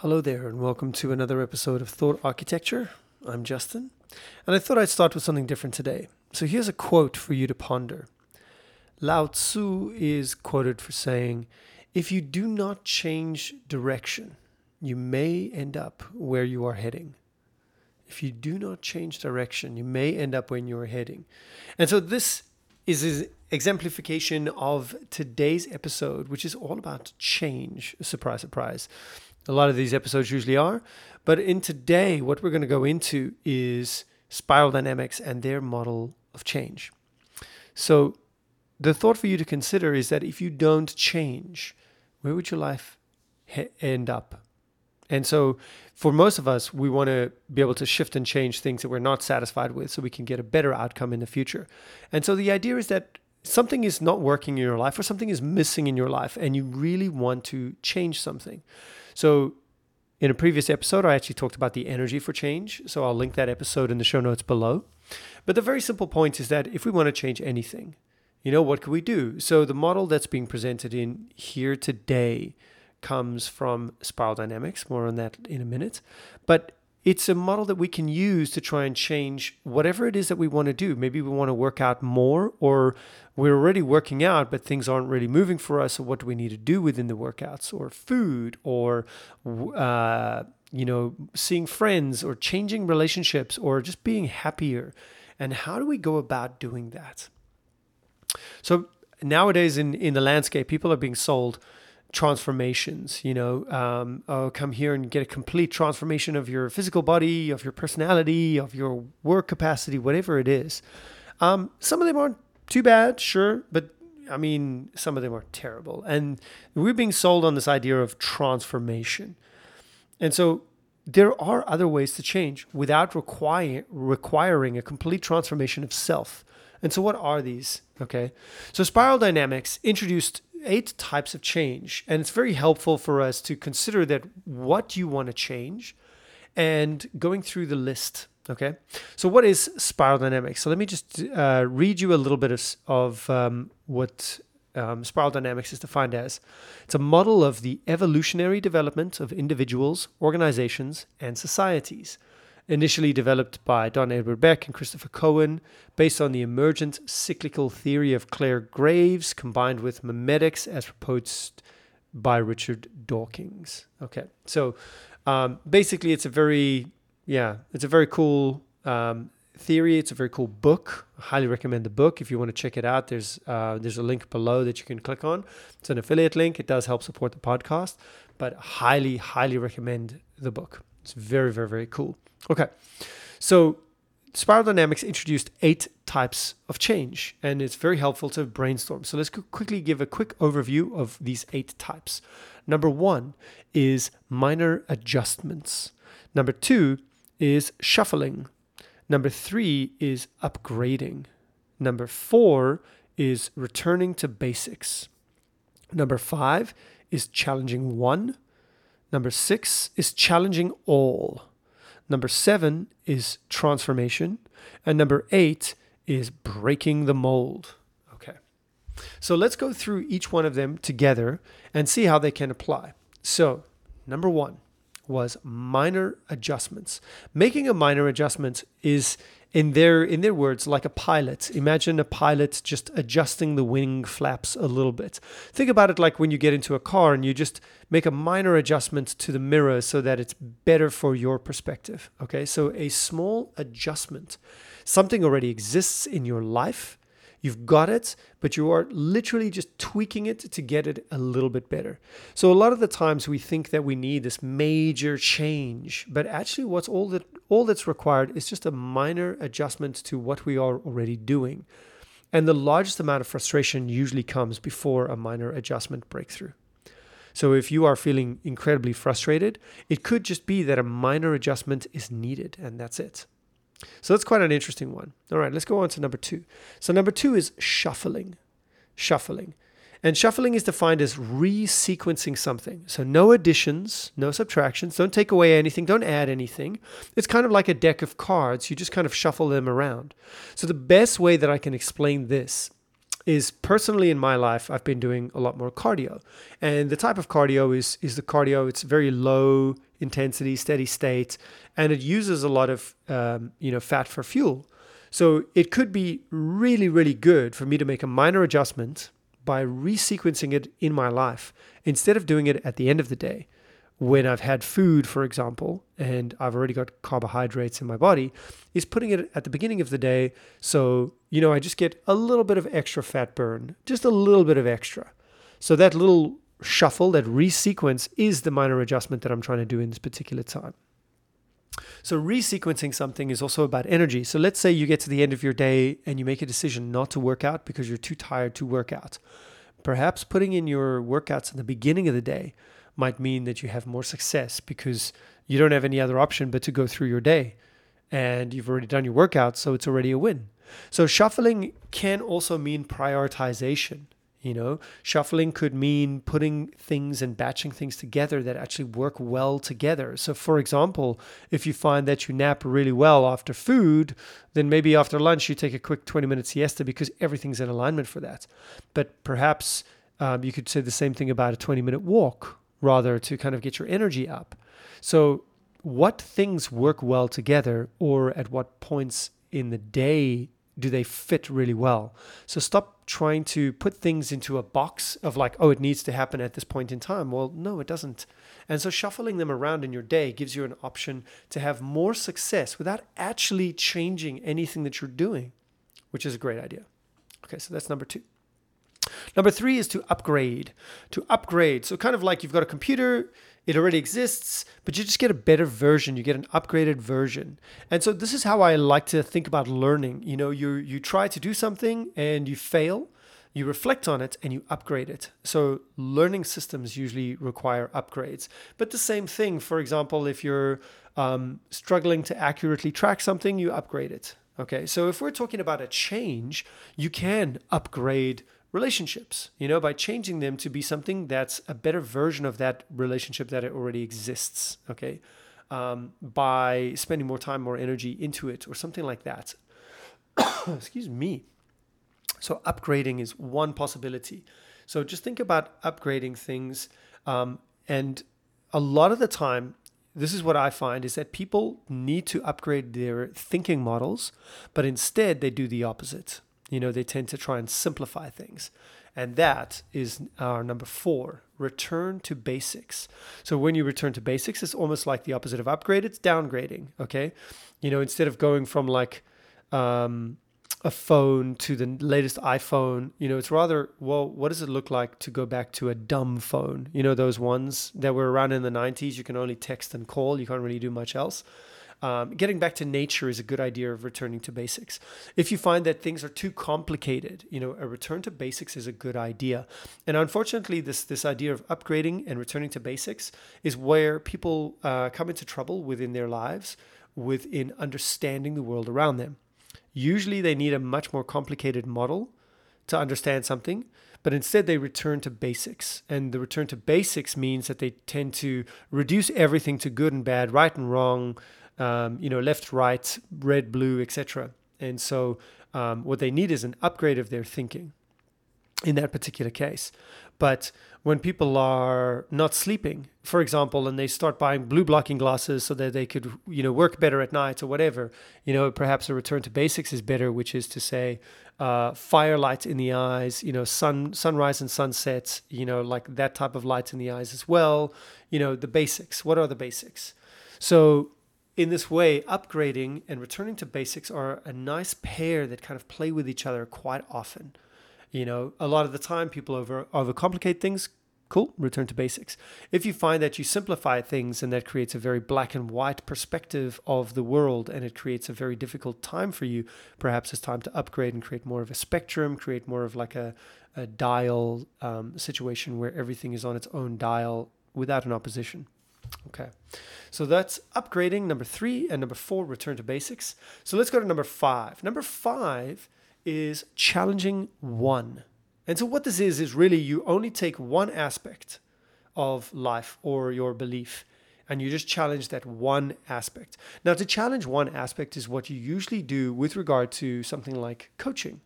Hello there, and welcome to another episode of Thought Architecture. I'm Justin, and I thought I'd start with something different today. So here's a quote for you to ponder. Lao Tzu is quoted for saying, If you do not change direction, you may end up where you are heading. If you do not change direction, you may end up where you are heading. And so this is an exemplification of today's episode, which is all about change. Surprise, surprise. A lot of these episodes usually are. But in today, what we're going to go into is spiral dynamics and their model of change. So, the thought for you to consider is that if you don't change, where would your life he- end up? And so, for most of us, we want to be able to shift and change things that we're not satisfied with so we can get a better outcome in the future. And so, the idea is that something is not working in your life or something is missing in your life, and you really want to change something. So, in a previous episode, I actually talked about the energy for change. So, I'll link that episode in the show notes below. But the very simple point is that if we want to change anything, you know, what can we do? So, the model that's being presented in here today comes from spiral dynamics. More on that in a minute. But it's a model that we can use to try and change whatever it is that we want to do. Maybe we want to work out more, or we're already working out, but things aren't really moving for us. So, what do we need to do within the workouts, or food, or uh, you know, seeing friends, or changing relationships, or just being happier? And how do we go about doing that? So nowadays, in in the landscape, people are being sold transformations you know um, oh come here and get a complete transformation of your physical body of your personality of your work capacity whatever it is. Um, some of them aren't too bad sure but i mean some of them are terrible. And we're being sold on this idea of transformation. And so there are other ways to change without require, requiring a complete transformation of self. And so what are these? Okay. So spiral dynamics introduced eight types of change. And it's very helpful for us to consider that what you want to change and going through the list. Okay. So, what is spiral dynamics? So, let me just uh, read you a little bit of, of um, what um, spiral dynamics is defined as. It's a model of the evolutionary development of individuals, organizations, and societies initially developed by Don Edward Beck and Christopher Cowan, based on the emergent cyclical theory of Clare Graves, combined with memetics as proposed by Richard Dawkins. Okay, so um, basically, it's a very yeah, it's a very cool um, theory. It's a very cool book. I highly recommend the book if you want to check it out. There's uh, there's a link below that you can click on. It's an affiliate link. It does help support the podcast, but highly highly recommend the book. It's very very very cool. Okay, so Spiral Dynamics introduced eight types of change, and it's very helpful to brainstorm. So let's quickly give a quick overview of these eight types. Number one is minor adjustments. Number two is shuffling. Number three is upgrading. Number four is returning to basics. Number five is challenging one. Number six is challenging all. Number seven is transformation. And number eight is breaking the mold. Okay. So let's go through each one of them together and see how they can apply. So, number one was minor adjustments. Making a minor adjustment is in their in their words like a pilot. Imagine a pilot just adjusting the wing flaps a little bit. Think about it like when you get into a car and you just make a minor adjustment to the mirror so that it's better for your perspective okay? So a small adjustment something already exists in your life You've got it, but you are literally just tweaking it to get it a little bit better. So a lot of the times we think that we need this major change, but actually what's all that all that's required is just a minor adjustment to what we are already doing. And the largest amount of frustration usually comes before a minor adjustment breakthrough. So if you are feeling incredibly frustrated, it could just be that a minor adjustment is needed and that's it. So that's quite an interesting one. All right, let's go on to number two. So, number two is shuffling. Shuffling. And shuffling is defined as resequencing something. So, no additions, no subtractions, don't take away anything, don't add anything. It's kind of like a deck of cards. You just kind of shuffle them around. So, the best way that I can explain this is personally in my life I've been doing a lot more cardio. And the type of cardio is is the cardio it's very low intensity, steady state, and it uses a lot of um, you know fat for fuel. So it could be really really good for me to make a minor adjustment by resequencing it in my life instead of doing it at the end of the day when I've had food, for example, and I've already got carbohydrates in my body, is putting it at the beginning of the day. So, you know, I just get a little bit of extra fat burn, just a little bit of extra. So that little shuffle, that resequence is the minor adjustment that I'm trying to do in this particular time. So, resequencing something is also about energy. So, let's say you get to the end of your day and you make a decision not to work out because you're too tired to work out. Perhaps putting in your workouts at the beginning of the day might mean that you have more success because you don't have any other option but to go through your day and you've already done your workout, so it's already a win. So shuffling can also mean prioritization. You know, shuffling could mean putting things and batching things together that actually work well together. So, for example, if you find that you nap really well after food, then maybe after lunch you take a quick 20 minute siesta because everything's in alignment for that. But perhaps um, you could say the same thing about a 20 minute walk rather to kind of get your energy up. So, what things work well together, or at what points in the day do they fit really well? So, stop trying to put things into a box of like, oh, it needs to happen at this point in time. Well, no, it doesn't. And so, shuffling them around in your day gives you an option to have more success without actually changing anything that you're doing, which is a great idea. Okay, so that's number two. Number three is to upgrade. To upgrade. So, kind of like you've got a computer, it already exists, but you just get a better version. You get an upgraded version. And so, this is how I like to think about learning. You know, you, you try to do something and you fail, you reflect on it, and you upgrade it. So, learning systems usually require upgrades. But the same thing, for example, if you're um, struggling to accurately track something, you upgrade it. Okay, so if we're talking about a change, you can upgrade relationships, you know, by changing them to be something that's a better version of that relationship that it already exists, okay? Um, by spending more time, more energy into it, or something like that. Excuse me. So, upgrading is one possibility. So, just think about upgrading things. Um, and a lot of the time, this is what I find is that people need to upgrade their thinking models, but instead they do the opposite. You know, they tend to try and simplify things. And that is our number four return to basics. So when you return to basics, it's almost like the opposite of upgrade, it's downgrading. Okay. You know, instead of going from like um, a phone to the latest iPhone, you know, it's rather, well, what does it look like to go back to a dumb phone? You know, those ones that were around in the 90s, you can only text and call, you can't really do much else. Um, getting back to nature is a good idea of returning to basics. If you find that things are too complicated, you know, a return to basics is a good idea. And unfortunately, this this idea of upgrading and returning to basics is where people uh, come into trouble within their lives, within understanding the world around them. Usually, they need a much more complicated model to understand something but instead they return to basics. And the return to basics means that they tend to reduce everything to good and bad, right and wrong, um, you know, left, right, red, blue, etc. And so um, what they need is an upgrade of their thinking in that particular case. But when people are not sleeping, for example, and they start buying blue blocking glasses so that they could, you know, work better at night or whatever, you know, perhaps a return to basics is better, which is to say, uh, firelight in the eyes, you know, sun sunrise and sunset, you know, like that type of light in the eyes as well. You know, the basics. What are the basics? So in this way, upgrading and returning to basics are a nice pair that kind of play with each other quite often. You know, a lot of the time people over overcomplicate things. Cool, return to basics. If you find that you simplify things and that creates a very black and white perspective of the world and it creates a very difficult time for you, perhaps it's time to upgrade and create more of a spectrum, create more of like a, a dial um, situation where everything is on its own dial without an opposition. Okay, so that's upgrading number three, and number four, return to basics. So let's go to number five. Number five is challenging one. And so, what this is, is really you only take one aspect of life or your belief and you just challenge that one aspect. Now, to challenge one aspect is what you usually do with regard to something like coaching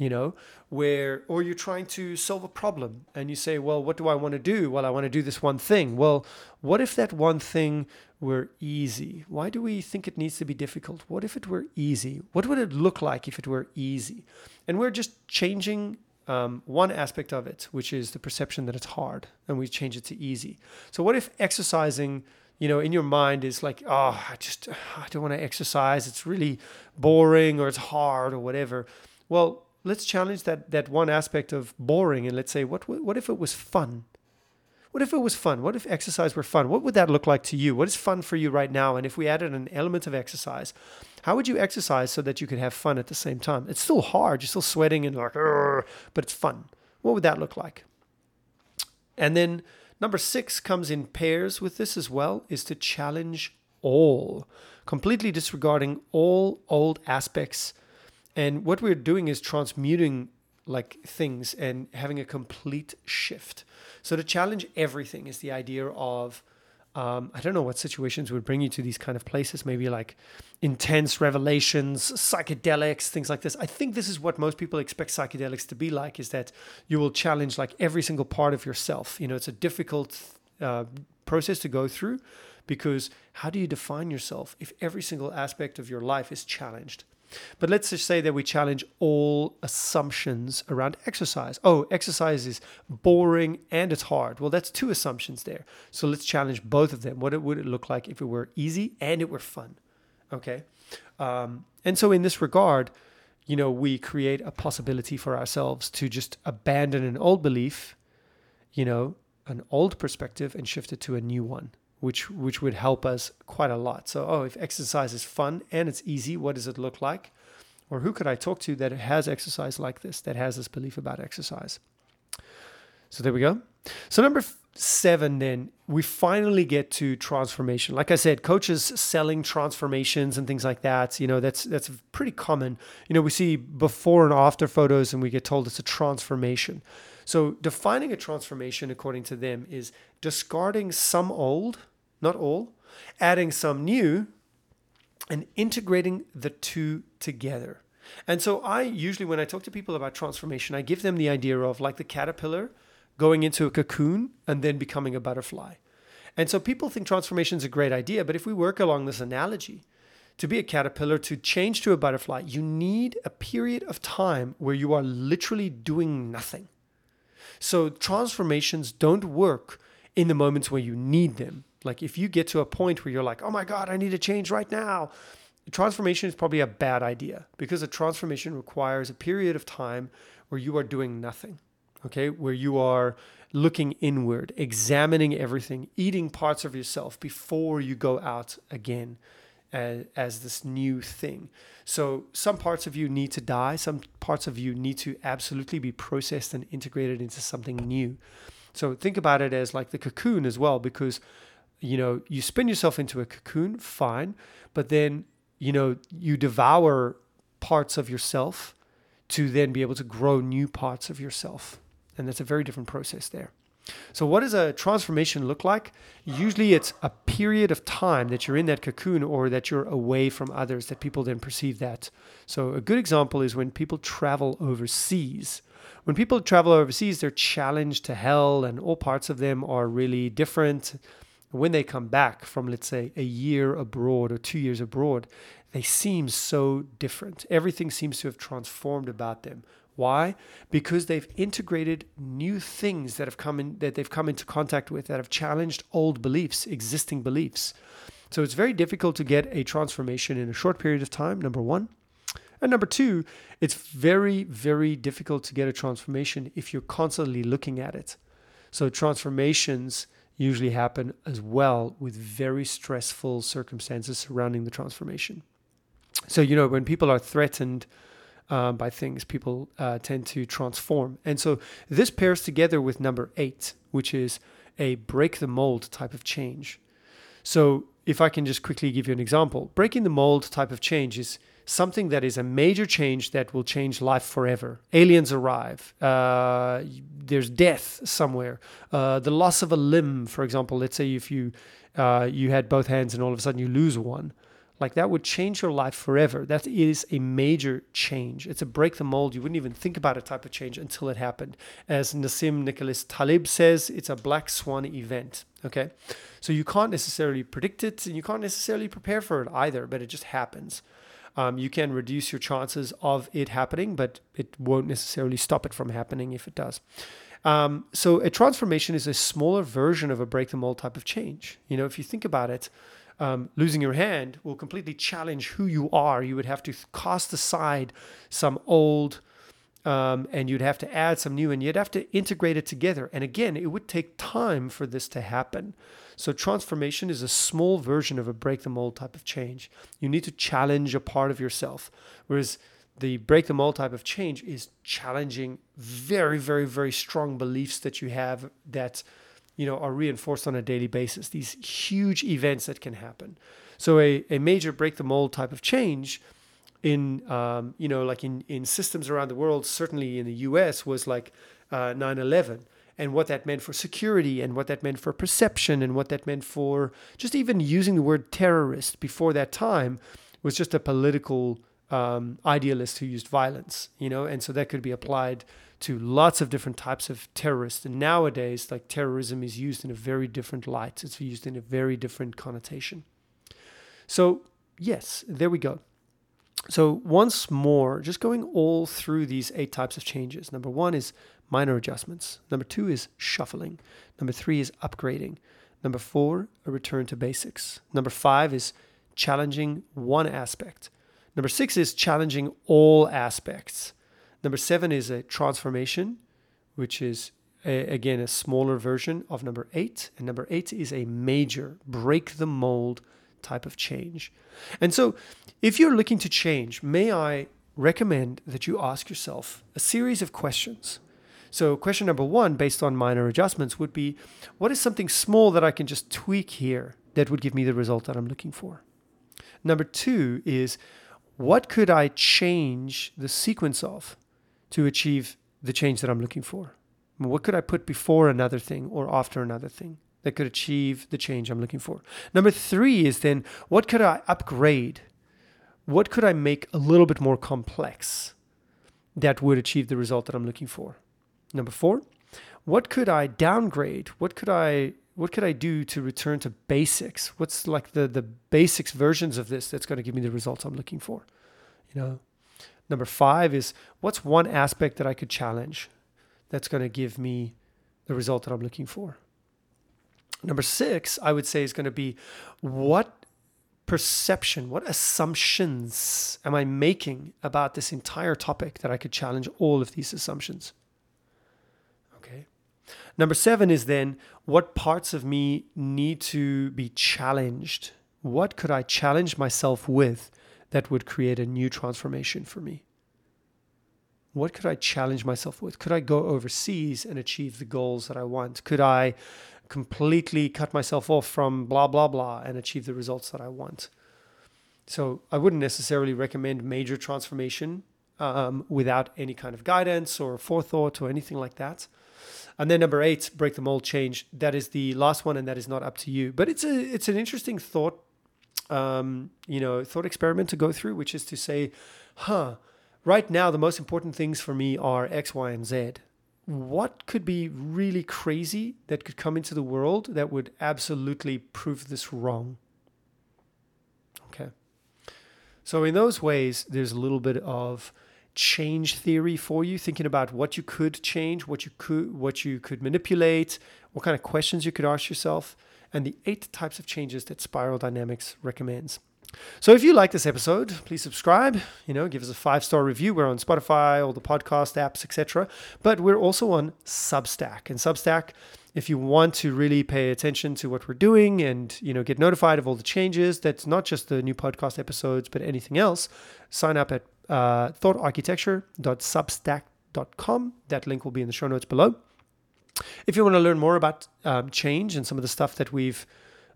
you know, where, or you're trying to solve a problem and you say, well, what do I want to do? Well, I want to do this one thing. Well, what if that one thing were easy? Why do we think it needs to be difficult? What if it were easy? What would it look like if it were easy? And we're just changing um, one aspect of it, which is the perception that it's hard, and we change it to easy. So, what if exercising? you know, in your mind is like, oh, I just, I don't want to exercise. It's really boring or it's hard or whatever. Well, let's challenge that that one aspect of boring and let's say what what if it was fun? What if it was fun? What if exercise were fun? What would that look like to you? What is fun for you right now? And if we added an element of exercise how would you exercise so that you could have fun at the same time? It's still hard. You're still sweating and like but it's fun. What would that look like? And then number 6 comes in pairs with this as well is to challenge all completely disregarding all old aspects and what we're doing is transmuting like things and having a complete shift. So to challenge everything is the idea of um, I don't know what situations would bring you to these kind of places, maybe like intense revelations, psychedelics, things like this. I think this is what most people expect psychedelics to be like is that you will challenge like every single part of yourself. You know, it's a difficult uh, process to go through because how do you define yourself if every single aspect of your life is challenged? But let's just say that we challenge all assumptions around exercise. Oh, exercise is boring and it's hard. Well, that's two assumptions there. So let's challenge both of them. What would it look like if it were easy and it were fun? Okay. Um, and so, in this regard, you know, we create a possibility for ourselves to just abandon an old belief, you know, an old perspective and shift it to a new one which which would help us quite a lot. So, oh, if exercise is fun and it's easy, what does it look like? Or who could I talk to that has exercise like this, that has this belief about exercise? So there we go. So number seven, then we finally get to transformation. Like I said, coaches selling transformations and things like that. You know, that's that's pretty common. You know, we see before and after photos, and we get told it's a transformation. So defining a transformation, according to them, is discarding some old not all, adding some new, and integrating the two together. And so I usually, when I talk to people about transformation, I give them the idea of like the caterpillar going into a cocoon and then becoming a butterfly. And so people think transformation is a great idea, but if we work along this analogy, to be a caterpillar, to change to a butterfly, you need a period of time where you are literally doing nothing. So transformations don't work in the moments where you need them. Like if you get to a point where you're like, oh my God, I need to change right now, transformation is probably a bad idea because a transformation requires a period of time where you are doing nothing, okay? Where you are looking inward, examining everything, eating parts of yourself before you go out again as, as this new thing. So some parts of you need to die, some parts of you need to absolutely be processed and integrated into something new. So think about it as like the cocoon as well, because you know, you spin yourself into a cocoon, fine, but then, you know, you devour parts of yourself to then be able to grow new parts of yourself. And that's a very different process there. So, what does a transformation look like? Usually, it's a period of time that you're in that cocoon or that you're away from others that people then perceive that. So, a good example is when people travel overseas. When people travel overseas, they're challenged to hell, and all parts of them are really different when they come back from, let's say, a year abroad or two years abroad, they seem so different. Everything seems to have transformed about them. Why? Because they've integrated new things that have come in that they've come into contact with that have challenged old beliefs, existing beliefs. So it's very difficult to get a transformation in a short period of time, number 1. And number 2, it's very very difficult to get a transformation if you're constantly looking at it. So transformations usually happen as well with very stressful circumstances surrounding the transformation. So, you know, when people are threatened uh, by things, people uh, tend to transform. And so this pairs together with number eight, which is a break the mold type of change. So, if I can just quickly give you an example, breaking the mold type of change is something that is a major change that will change life forever. Aliens arrive. Uh, there's death somewhere. Uh, the loss of a limb, for example. Let's say if you uh, you had both hands and all of a sudden you lose one. Like that would change your life forever. That is a major change. It's a break the mold. You wouldn't even think about a type of change until it happened. As Nassim Nicholas Taleb says, it's a black swan event. Okay. So you can't necessarily predict it and you can't necessarily prepare for it either, but it just happens. Um, you can reduce your chances of it happening, but it won't necessarily stop it from happening if it does. Um, so a transformation is a smaller version of a break the mold type of change. You know, if you think about it, um, losing your hand will completely challenge who you are. You would have to cast aside some old, um, and you'd have to add some new, and you'd have to integrate it together. And again, it would take time for this to happen. So, transformation is a small version of a break the mold type of change. You need to challenge a part of yourself. Whereas the break the mold type of change is challenging very, very, very strong beliefs that you have that you know, are reinforced on a daily basis. These huge events that can happen. So a, a major break the mold type of change in, um, you know, like in, in systems around the world, certainly in the US was like uh, 9-11 and what that meant for security and what that meant for perception and what that meant for just even using the word terrorist before that time was just a political um, idealist who used violence, you know, and so that could be applied to lots of different types of terrorists. And nowadays, like terrorism is used in a very different light, it's used in a very different connotation. So, yes, there we go. So, once more, just going all through these eight types of changes. Number one is minor adjustments. Number two is shuffling. Number three is upgrading. Number four, a return to basics. Number five is challenging one aspect. Number six is challenging all aspects. Number seven is a transformation, which is a, again a smaller version of number eight. And number eight is a major break the mold type of change. And so, if you're looking to change, may I recommend that you ask yourself a series of questions. So, question number one, based on minor adjustments, would be what is something small that I can just tweak here that would give me the result that I'm looking for? Number two is what could I change the sequence of to achieve the change that I'm looking for? What could I put before another thing or after another thing that could achieve the change I'm looking for? Number three is then what could I upgrade? What could I make a little bit more complex that would achieve the result that I'm looking for? Number four, what could I downgrade? What could I what could I do to return to basics? What's like the the basics versions of this that's going to give me the results I'm looking for? You know, Number five is what's one aspect that I could challenge that's going to give me the result that I'm looking for? Number six, I would say, is going to be what perception, what assumptions am I making about this entire topic that I could challenge all of these assumptions? Number seven is then what parts of me need to be challenged? What could I challenge myself with that would create a new transformation for me? What could I challenge myself with? Could I go overseas and achieve the goals that I want? Could I completely cut myself off from blah, blah, blah and achieve the results that I want? So I wouldn't necessarily recommend major transformation um, without any kind of guidance or forethought or anything like that. And then number eight, break the mold change. That is the last one, and that is not up to you. But it's a it's an interesting thought um, you know, thought experiment to go through, which is to say, huh, right now the most important things for me are X, Y, and Z. What could be really crazy that could come into the world that would absolutely prove this wrong? Okay. So, in those ways, there's a little bit of change theory for you thinking about what you could change what you could what you could manipulate what kind of questions you could ask yourself and the eight types of changes that Spiral Dynamics recommends. So if you like this episode, please subscribe, you know, give us a five-star review. We're on Spotify, all the podcast apps, etc. But we're also on Substack. And Substack, if you want to really pay attention to what we're doing and, you know, get notified of all the changes, that's not just the new podcast episodes, but anything else, sign up at uh, thoughtarchitecture.substack.com. That link will be in the show notes below. If you want to learn more about um, change and some of the stuff that we've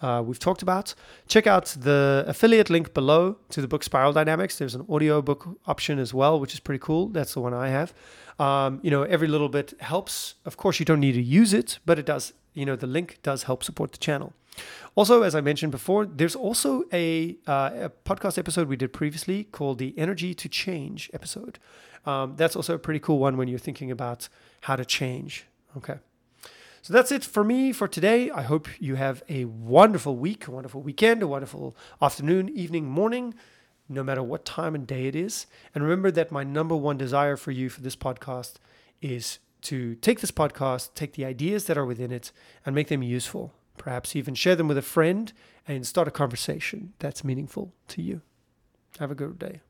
uh, we've talked about, check out the affiliate link below to the book Spiral Dynamics. There's an audio book option as well, which is pretty cool. That's the one I have. Um, you know, every little bit helps. Of course, you don't need to use it, but it does you know, the link does help support the channel. Also, as I mentioned before, there's also a, uh, a podcast episode we did previously called the Energy to Change episode. Um, that's also a pretty cool one when you're thinking about how to change. Okay. So that's it for me for today. I hope you have a wonderful week, a wonderful weekend, a wonderful afternoon, evening, morning, no matter what time and day it is. And remember that my number one desire for you for this podcast is to take this podcast, take the ideas that are within it, and make them useful. Perhaps even share them with a friend and start a conversation that's meaningful to you. Have a good day.